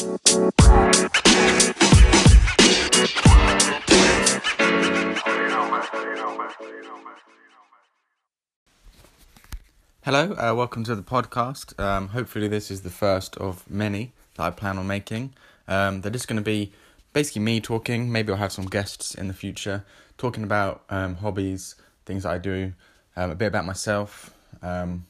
Hello, uh, welcome to the podcast. Um, hopefully, this is the first of many that I plan on making. Um, they're just going to be basically me talking. Maybe I'll have some guests in the future talking about um, hobbies, things that I do, um, a bit about myself, um,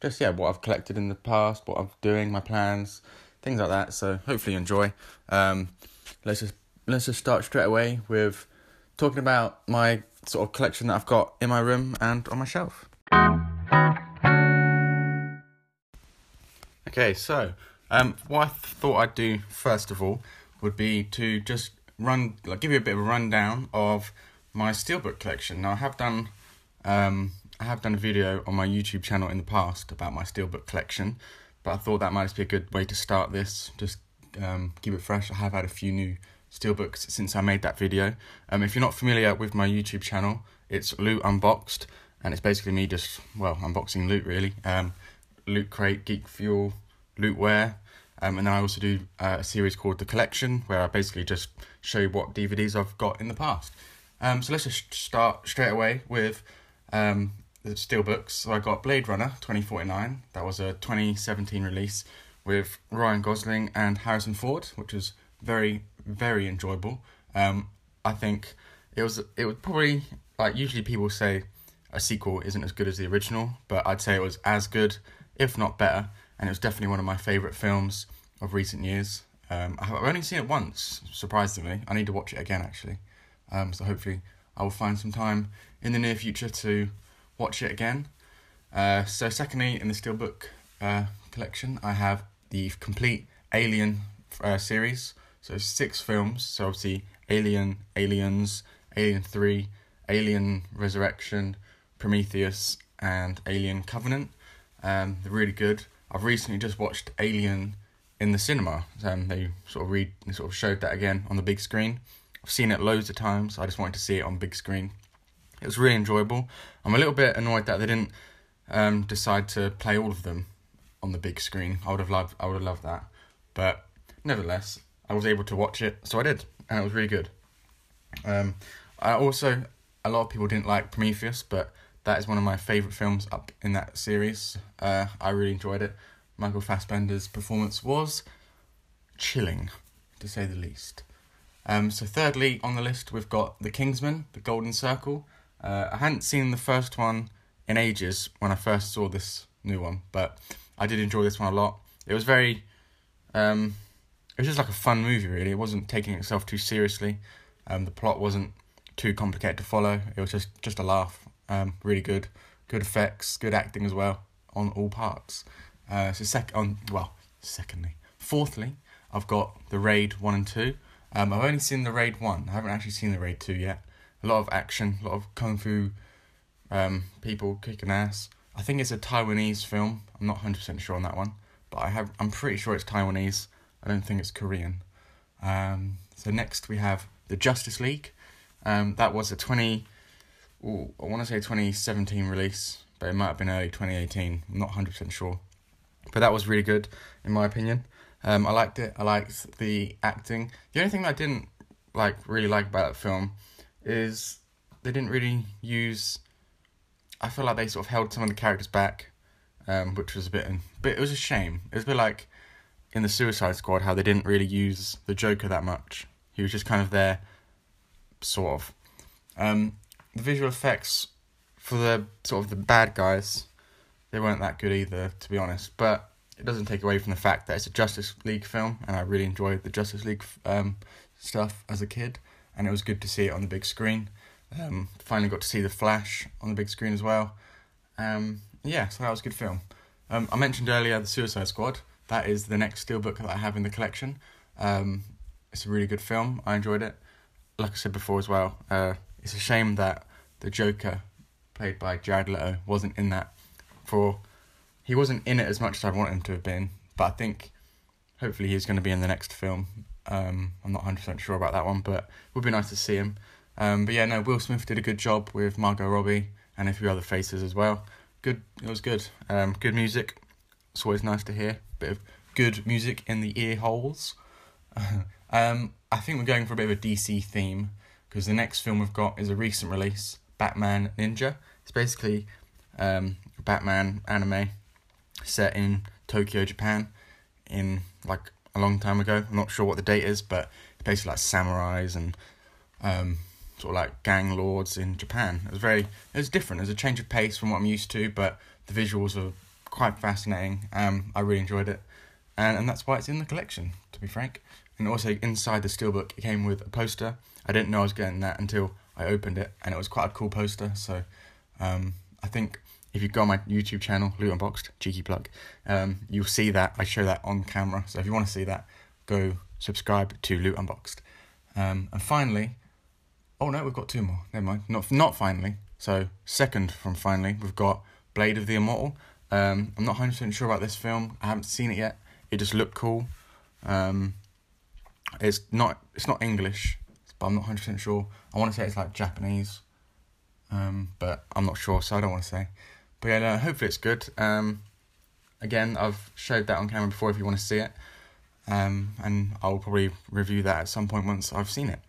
just yeah, what I've collected in the past, what I'm doing, my plans, things like that. So hopefully you enjoy. Um, let's just let's just start straight away with talking about my sort of collection that I've got in my room and on my shelf. Okay, so um, what I thought I'd do first of all would be to just run, like, give you a bit of a rundown of my steelbook collection. Now, I have done, um, I have done a video on my YouTube channel in the past about my steelbook collection, but I thought that might be a good way to start this. Just um, keep it fresh. I have had a few new steelbooks since I made that video. Um, if you're not familiar with my YouTube channel, it's Loot Unboxed, and it's basically me just well unboxing loot really. Um, loot Crate, Geek Fuel, Loot Wear. Um, and then I also do uh, a series called The Collection, where I basically just show you what DVDs I've got in the past. Um, so let's just start straight away with um, steelbooks. So I got Blade Runner 2049. That was a 2017 release with Ryan Gosling and Harrison Ford, which was very, very enjoyable. Um, I think it was it was probably like usually people say a sequel isn't as good as the original, but I'd say it was as good, if not better and it was definitely one of my favourite films of recent years. Um, I've only seen it once, surprisingly. I need to watch it again, actually. Um, so hopefully, I will find some time in the near future to watch it again. Uh, so, secondly, in the Steelbook uh, collection, I have the complete Alien uh, series. So, six films. So, obviously, Alien, Aliens, Alien 3, Alien Resurrection, Prometheus, and Alien Covenant. Um, they're really good. I've recently just watched Alien in the cinema. Um, they sort of read, sort of showed that again on the big screen. I've seen it loads of times. I just wanted to see it on big screen. It was really enjoyable. I'm a little bit annoyed that they didn't um, decide to play all of them on the big screen. I would have loved. I would have loved that, but nevertheless, I was able to watch it, so I did, and it was really good. Um, I also a lot of people didn't like Prometheus, but that is one of my favourite films up in that series. Uh, I really enjoyed it. Michael Fassbender's performance was chilling, to say the least. Um, so, thirdly on the list, we've got The Kingsman, The Golden Circle. Uh, I hadn't seen the first one in ages when I first saw this new one, but I did enjoy this one a lot. It was very, um, it was just like a fun movie, really. It wasn't taking itself too seriously. Um, the plot wasn't too complicated to follow. It was just just a laugh. Um, really good, good effects, good acting as well on all parts. Uh, so sec on well, secondly, fourthly, I've got the Raid one and two. Um, I've only seen the Raid one. I haven't actually seen the Raid two yet. A lot of action, a lot of kung fu, um, people kicking ass. I think it's a Taiwanese film. I'm not hundred percent sure on that one, but I have. I'm pretty sure it's Taiwanese. I don't think it's Korean. Um, so next we have the Justice League. Um, that was a twenty ooh, I want to say 2017 release, but it might have been early 2018. I'm not 100% sure. But that was really good, in my opinion. Um, I liked it. I liked the acting. The only thing I didn't like really like about that film is they didn't really use. I feel like they sort of held some of the characters back, um, which was a bit. But it was a shame. It was a bit like in the Suicide Squad how they didn't really use the Joker that much. He was just kind of there, sort of. Um, the visual effects for the sort of the bad guys, they weren't that good either, to be honest. But it doesn't take away from the fact that it's a Justice League film, and I really enjoyed the Justice League um, stuff as a kid, and it was good to see it on the big screen. Um, finally got to see the Flash on the big screen as well. Um, yeah, so that was a good film. Um, I mentioned earlier the Suicide Squad. That is the next steelbook that I have in the collection. Um, it's a really good film. I enjoyed it. Like I said before as well, uh, it's a shame that the Joker, played by Jared Leto, wasn't in that. For he wasn't in it as much as I want him to have been, but I think hopefully he's going to be in the next film. Um, I'm not 100% sure about that one, but it would be nice to see him. Um, but yeah, no, Will Smith did a good job with Margot Robbie and a few other faces as well. Good, it was good. Um, good music. It's always nice to hear. Bit of good music in the ear holes. um, I think we're going for a bit of a DC theme because the next film we've got is a recent release, Batman Ninja. It's basically um, Batman anime set in Tokyo, Japan, in like a long time ago. I'm not sure what the date is, but it's basically like samurais and um, sort of like gang lords in Japan. It was very, it was different. It was a change of pace from what I'm used to, but the visuals were quite fascinating. Um, I really enjoyed it, and and that's why it's in the collection. To be frank, and also inside the steelbook, it came with a poster. I didn't know I was getting that until I opened it, and it was quite a cool poster. So, um, I think if you go on my YouTube channel, Loot Unboxed, cheeky plug, um, you'll see that I show that on camera. So if you want to see that, go subscribe to Loot Unboxed. Um, and finally, oh no, we've got two more. Never mind. Not not finally. So second from finally, we've got Blade of the Immortal. Um, I'm not 100% sure about this film. I haven't seen it yet. It just looked cool. Um, it's not it's not English, but I'm not 100% sure. I want to say it's like Japanese, um, but I'm not sure, so I don't want to say. But yeah, no, hopefully it's good. Um, again, I've showed that on camera before if you want to see it, um, and I'll probably review that at some point once I've seen it.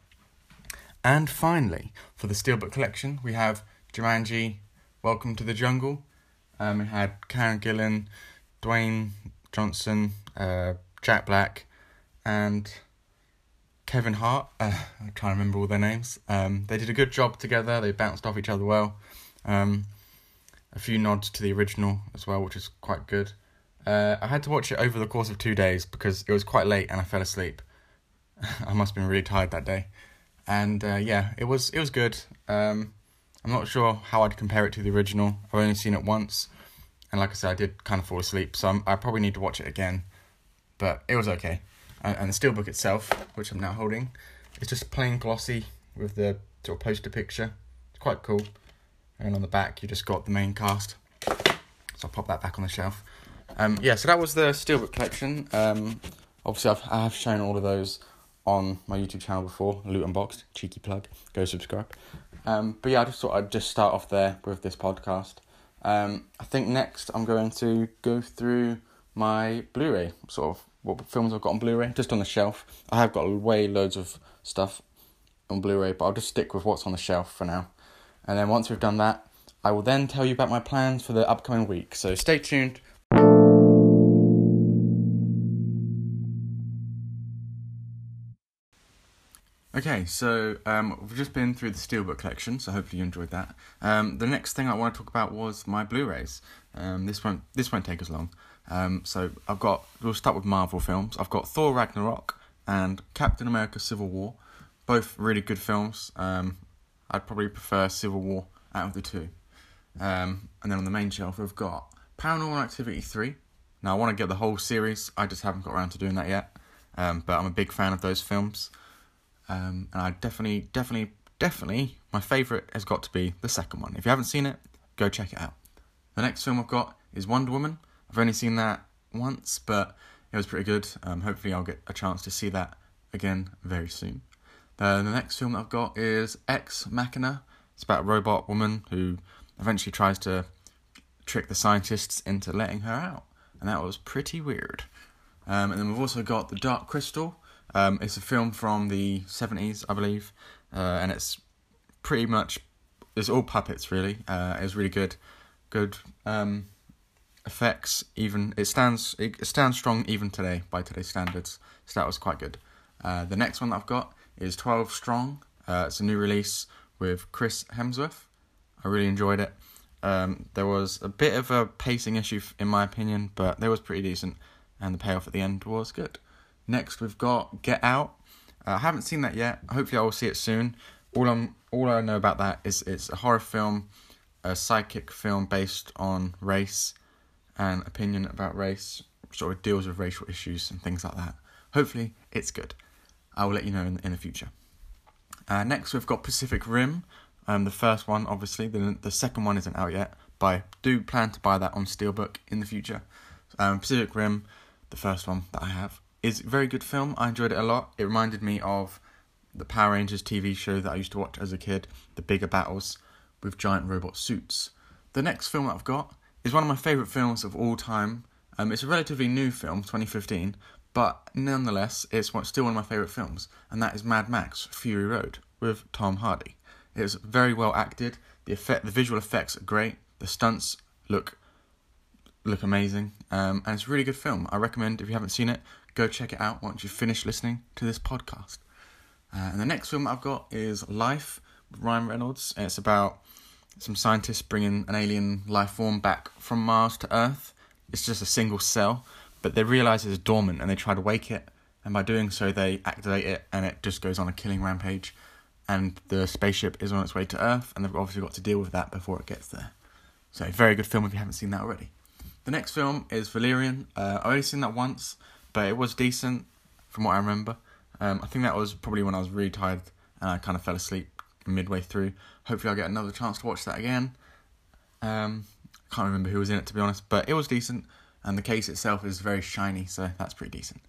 And finally, for the Steelbook collection, we have Jumanji, Welcome to the Jungle. Um, had Karen Gillan, Dwayne Johnson, uh, Jack Black, and Kevin Hart. Uh, I can't remember all their names. Um, they did a good job together. They bounced off each other well. Um, a few nods to the original as well, which is quite good. Uh, I had to watch it over the course of two days because it was quite late and I fell asleep. I must have been really tired that day, and uh, yeah, it was it was good. Um, I'm not sure how I'd compare it to the original. I've only seen it once, and like I said, I did kind of fall asleep, so I'm, i probably need to watch it again. But it was okay. And, and the steelbook itself, which I'm now holding, is just plain glossy with the sort of poster picture. It's quite cool. And on the back, you just got the main cast. So I'll pop that back on the shelf. Um, yeah, so that was the steelbook collection. Um, obviously, I've, I have shown all of those on my YouTube channel before, Loot Unboxed, cheeky plug. Go subscribe. Um, but yeah, I just thought I'd just start off there with this podcast. Um, I think next I'm going to go through my Blu-ray, sort of what films I've got on Blu-ray, just on the shelf. I have got way loads of stuff on Blu-ray, but I'll just stick with what's on the shelf for now. And then once we've done that, I will then tell you about my plans for the upcoming week. So stay tuned. Okay, so um, we've just been through the Steelbook collection, so hopefully you enjoyed that. Um, the next thing I want to talk about was my Blu-rays. Um, this won't this won't take as long. Um, so I've got we'll start with Marvel films. I've got Thor Ragnarok and Captain America: Civil War, both really good films. Um, I'd probably prefer Civil War out of the two. Um, and then on the main shelf we've got Paranormal Activity three. Now I want to get the whole series. I just haven't got around to doing that yet. but I'm a big fan of those films. Um, and I definitely, definitely, definitely, my favourite has got to be the second one. If you haven't seen it, go check it out. The next film I've got is Wonder Woman. I've only seen that once, but it was pretty good. Um, hopefully, I'll get a chance to see that again very soon. Uh, the next film I've got is Ex Machina. It's about a robot woman who eventually tries to trick the scientists into letting her out, and that was pretty weird. Um, and then we've also got The Dark Crystal. Um, it's a film from the 70s, I believe, uh, and it's pretty much it's all puppets really. Uh, it was really good, good um, effects. Even it stands it stands strong even today by today's standards. So that was quite good. Uh, the next one that I've got is 12 Strong. Uh, it's a new release with Chris Hemsworth. I really enjoyed it. Um, there was a bit of a pacing issue in my opinion, but it was pretty decent, and the payoff at the end was good. Next, we've got Get Out. Uh, I haven't seen that yet. Hopefully, I will see it soon. All I'm, all I know about that is it's a horror film, a psychic film based on race and opinion about race. Sort of deals with racial issues and things like that. Hopefully, it's good. I will let you know in, in the future. Uh, next, we've got Pacific Rim. Um, the first one, obviously. The the second one isn't out yet, but I do plan to buy that on Steelbook in the future. Um, Pacific Rim, the first one that I have is a very good film. I enjoyed it a lot. It reminded me of the Power Rangers TV show that I used to watch as a kid, the bigger battles with giant robot suits. The next film that I've got is one of my favourite films of all time, Um, it's a relatively new film, 2015, but nonetheless, it's still one of my favourite films, and that is Mad Max: Fury Road with Tom Hardy. It's very well acted. The effect, the visual effects are great. The stunts look look amazing, um, and it's a really good film. I recommend if you haven't seen it, go check it out once you've finished listening to this podcast. Uh, and the next film I've got is Life with Ryan Reynolds. It's about some scientists bringing an alien life form back from Mars to Earth. It's just a single cell, but they realize it's dormant and they try to wake it. And by doing so, they activate it and it just goes on a killing rampage. And the spaceship is on its way to Earth, and they've obviously got to deal with that before it gets there. So, very good film if you haven't seen that already. The next film is Valerian. Uh, I've only seen that once, but it was decent from what I remember. Um, I think that was probably when I was really tired and I kind of fell asleep midway through. Hopefully, I'll get another chance to watch that again. Um, I can't remember who was in it to be honest, but it was decent, and the case itself is very shiny, so that's pretty decent.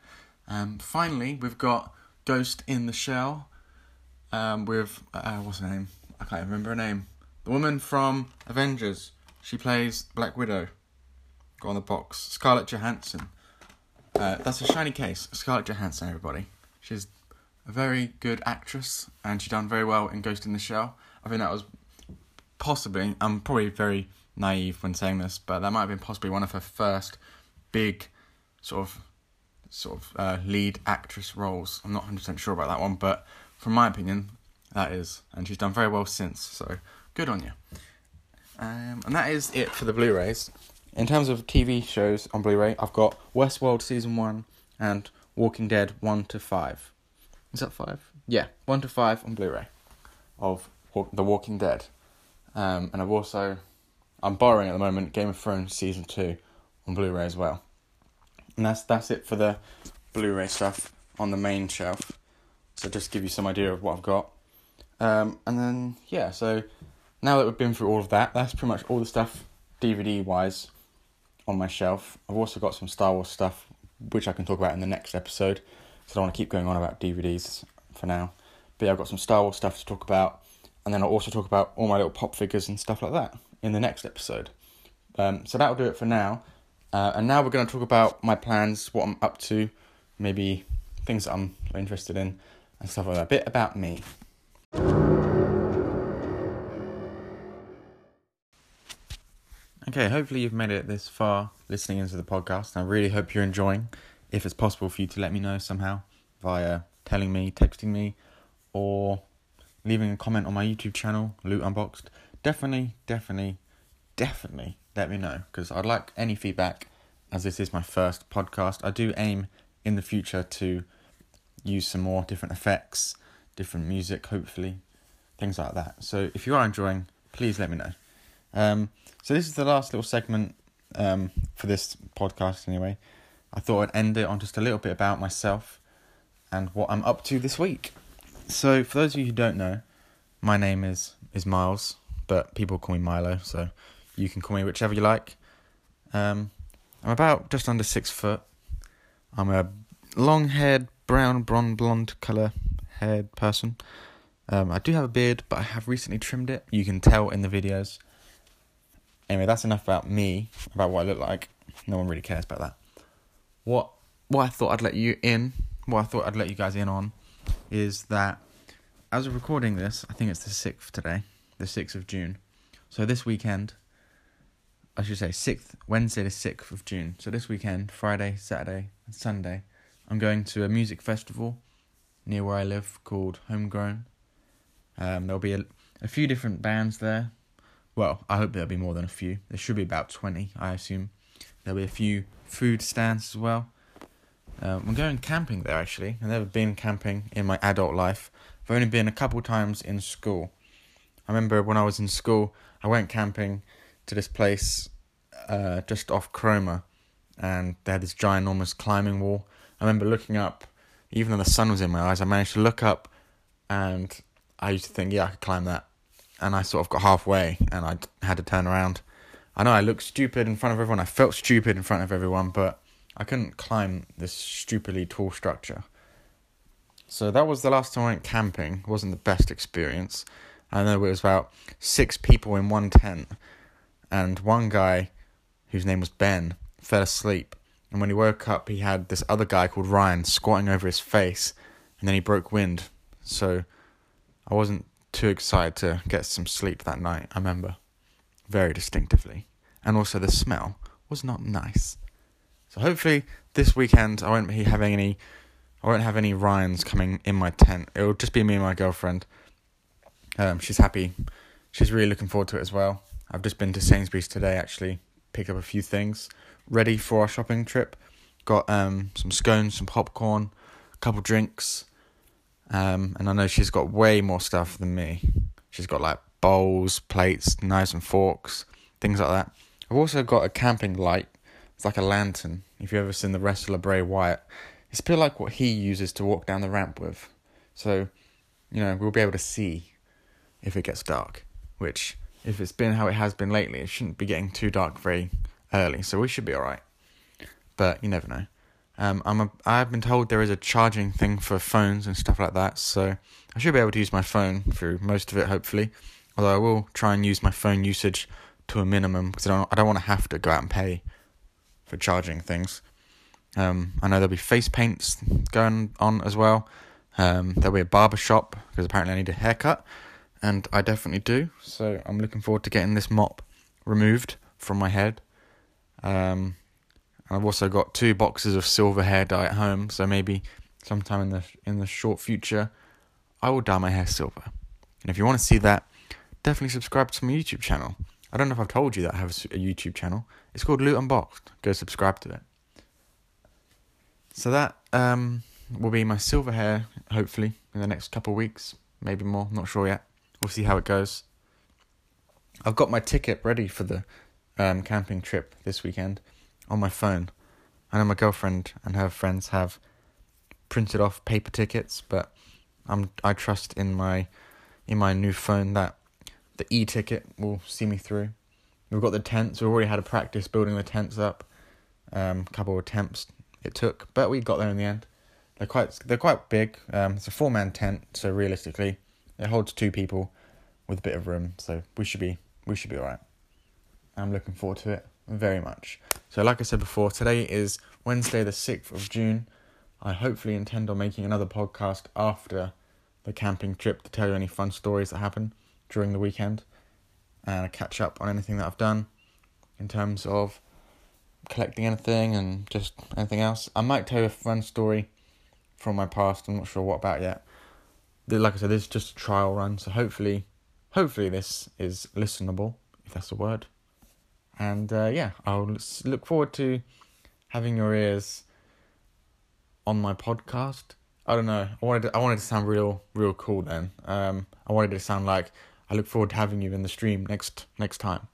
Um, finally, we've got Ghost in the Shell um, with uh, what's her name? I can't remember her name. The woman from Avengers. She plays Black Widow. Got on the box. Scarlett Johansson. Uh, that's a shiny case. Scarlett Johansson, everybody. She's a very good actress, and she done very well in Ghost in the Shell. I think that was possibly. I'm probably very naive when saying this, but that might have been possibly one of her first big, sort of, sort of uh, lead actress roles. I'm not 100 percent sure about that one, but from my opinion, that is, and she's done very well since. So good on you. Um, and that is it for the Blu-rays. In terms of TV shows on Blu-ray, I've got Westworld season one and Walking Dead one to five. Is that five? Yeah, one to five on Blu-ray of The Walking Dead. Um, and I've also I'm borrowing at the moment Game of Thrones season two on Blu-ray as well. And that's that's it for the Blu-ray stuff on the main shelf. So just give you some idea of what I've got. Um, and then yeah, so now that we've been through all of that, that's pretty much all the stuff DVD wise on my shelf. I've also got some Star Wars stuff, which I can talk about in the next episode. So I don't want to keep going on about DVDs for now. But yeah, I've got some Star Wars stuff to talk about, and then I'll also talk about all my little pop figures and stuff like that in the next episode. Um, so that'll do it for now. Uh, and now we're going to talk about my plans, what I'm up to, maybe things that I'm interested in, and stuff like that. A bit about me. Okay, hopefully you've made it this far listening into the podcast. I really hope you're enjoying. If it's possible for you to let me know somehow via telling me, texting me, or leaving a comment on my YouTube channel, Loot Unboxed, definitely, definitely, definitely let me know because I'd like any feedback as this is my first podcast. I do aim in the future to use some more different effects, different music, hopefully, things like that. So if you are enjoying, please let me know. Um, so this is the last little segment um, for this podcast, anyway. I thought I'd end it on just a little bit about myself and what I'm up to this week. So, for those of you who don't know, my name is is Miles, but people call me Milo, so you can call me whichever you like. Um, I'm about just under six foot. I'm a long-haired, brown, blonde, blonde color haired person. Um, I do have a beard, but I have recently trimmed it. You can tell in the videos. Anyway, that's enough about me, about what I look like. No one really cares about that. What what I thought I'd let you in, what I thought I'd let you guys in on, is that as of recording this, I think it's the sixth today, the sixth of June. So this weekend, I should say sixth Wednesday, the sixth of June. So this weekend, Friday, Saturday, and Sunday, I'm going to a music festival near where I live called Homegrown. Um, there'll be a, a few different bands there well, I hope there'll be more than a few. There should be about 20, I assume. There'll be a few food stands as well. Um, I'm going camping there actually. I've never been camping in my adult life. I've only been a couple times in school. I remember when I was in school, I went camping to this place uh, just off Cromer, and they had this ginormous climbing wall. I remember looking up, even though the sun was in my eyes, I managed to look up, and I used to think, yeah, I could climb that and I sort of got halfway and I had to turn around. I know I looked stupid in front of everyone. I felt stupid in front of everyone, but I couldn't climb this stupidly tall structure. So that was the last time I went camping. It wasn't the best experience. I know it was about six people in one tent, and one guy, whose name was Ben, fell asleep. And when he woke up, he had this other guy called Ryan squatting over his face, and then he broke wind. So I wasn't too excited to get some sleep that night, I remember. Very distinctively. And also the smell was not nice. So hopefully this weekend I won't be having any I won't have any Ryans coming in my tent. It'll just be me and my girlfriend. Um, she's happy. She's really looking forward to it as well. I've just been to Sainsbury's today actually, pick up a few things, ready for our shopping trip. Got um some scones, some popcorn, a couple drinks, um, and I know she's got way more stuff than me. She's got like bowls, plates, knives and forks, things like that. I've also got a camping light. It's like a lantern. If you've ever seen the wrestler Bray Wyatt, it's a bit like what he uses to walk down the ramp with. So, you know, we'll be able to see if it gets dark. Which, if it's been how it has been lately, it shouldn't be getting too dark very early. So we should be alright. But you never know. Um, I'm a, I've been told there is a charging thing for phones and stuff like that, so I should be able to use my phone through most of it, hopefully. Although I will try and use my phone usage to a minimum because I don't, I don't want to have to go out and pay for charging things. Um, I know there'll be face paints going on as well. Um, there'll be a barber shop because apparently I need a haircut, and I definitely do. So I'm looking forward to getting this mop removed from my head. Um, I've also got two boxes of silver hair dye at home, so maybe sometime in the in the short future, I will dye my hair silver. And if you want to see that, definitely subscribe to my YouTube channel. I don't know if I've told you that I have a YouTube channel. It's called Loot Unboxed. Go subscribe to it. So that um, will be my silver hair, hopefully, in the next couple of weeks, maybe more. Not sure yet. We'll see how it goes. I've got my ticket ready for the um, camping trip this weekend on my phone. I know my girlfriend and her friends have printed off paper tickets, but I'm I trust in my in my new phone that the e-ticket will see me through. We've got the tents. We've already had a practice building the tents up. Um, couple of attempts it took, but we got there in the end. They're quite they're quite big. Um, it's a four man tent, so realistically, it holds two people with a bit of room. So we should be we should be alright. I'm looking forward to it very much. So, like I said before, today is Wednesday, the 6th of June. I hopefully intend on making another podcast after the camping trip to tell you any fun stories that happen during the weekend and catch up on anything that I've done in terms of collecting anything and just anything else. I might tell you a fun story from my past. I'm not sure what about yet. Like I said, this is just a trial run, so hopefully, hopefully this is listenable, if that's a word. And uh, yeah, I'll look forward to having your ears on my podcast. I don't know. I wanted to, I wanted to sound real real cool then. Um, I wanted to sound like I look forward to having you in the stream next next time.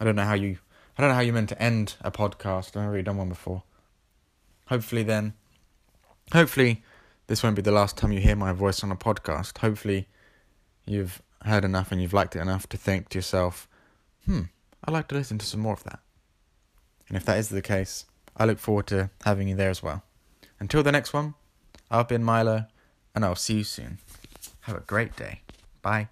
I don't know how you I don't know how you meant to end a podcast. I've never really done one before. Hopefully then hopefully this won't be the last time you hear my voice on a podcast. Hopefully you've heard enough and you've liked it enough to think to yourself, hmm, I'd like to listen to some more of that. And if that is the case, I look forward to having you there as well. Until the next one, I've been Milo, and I'll see you soon. Have a great day. Bye.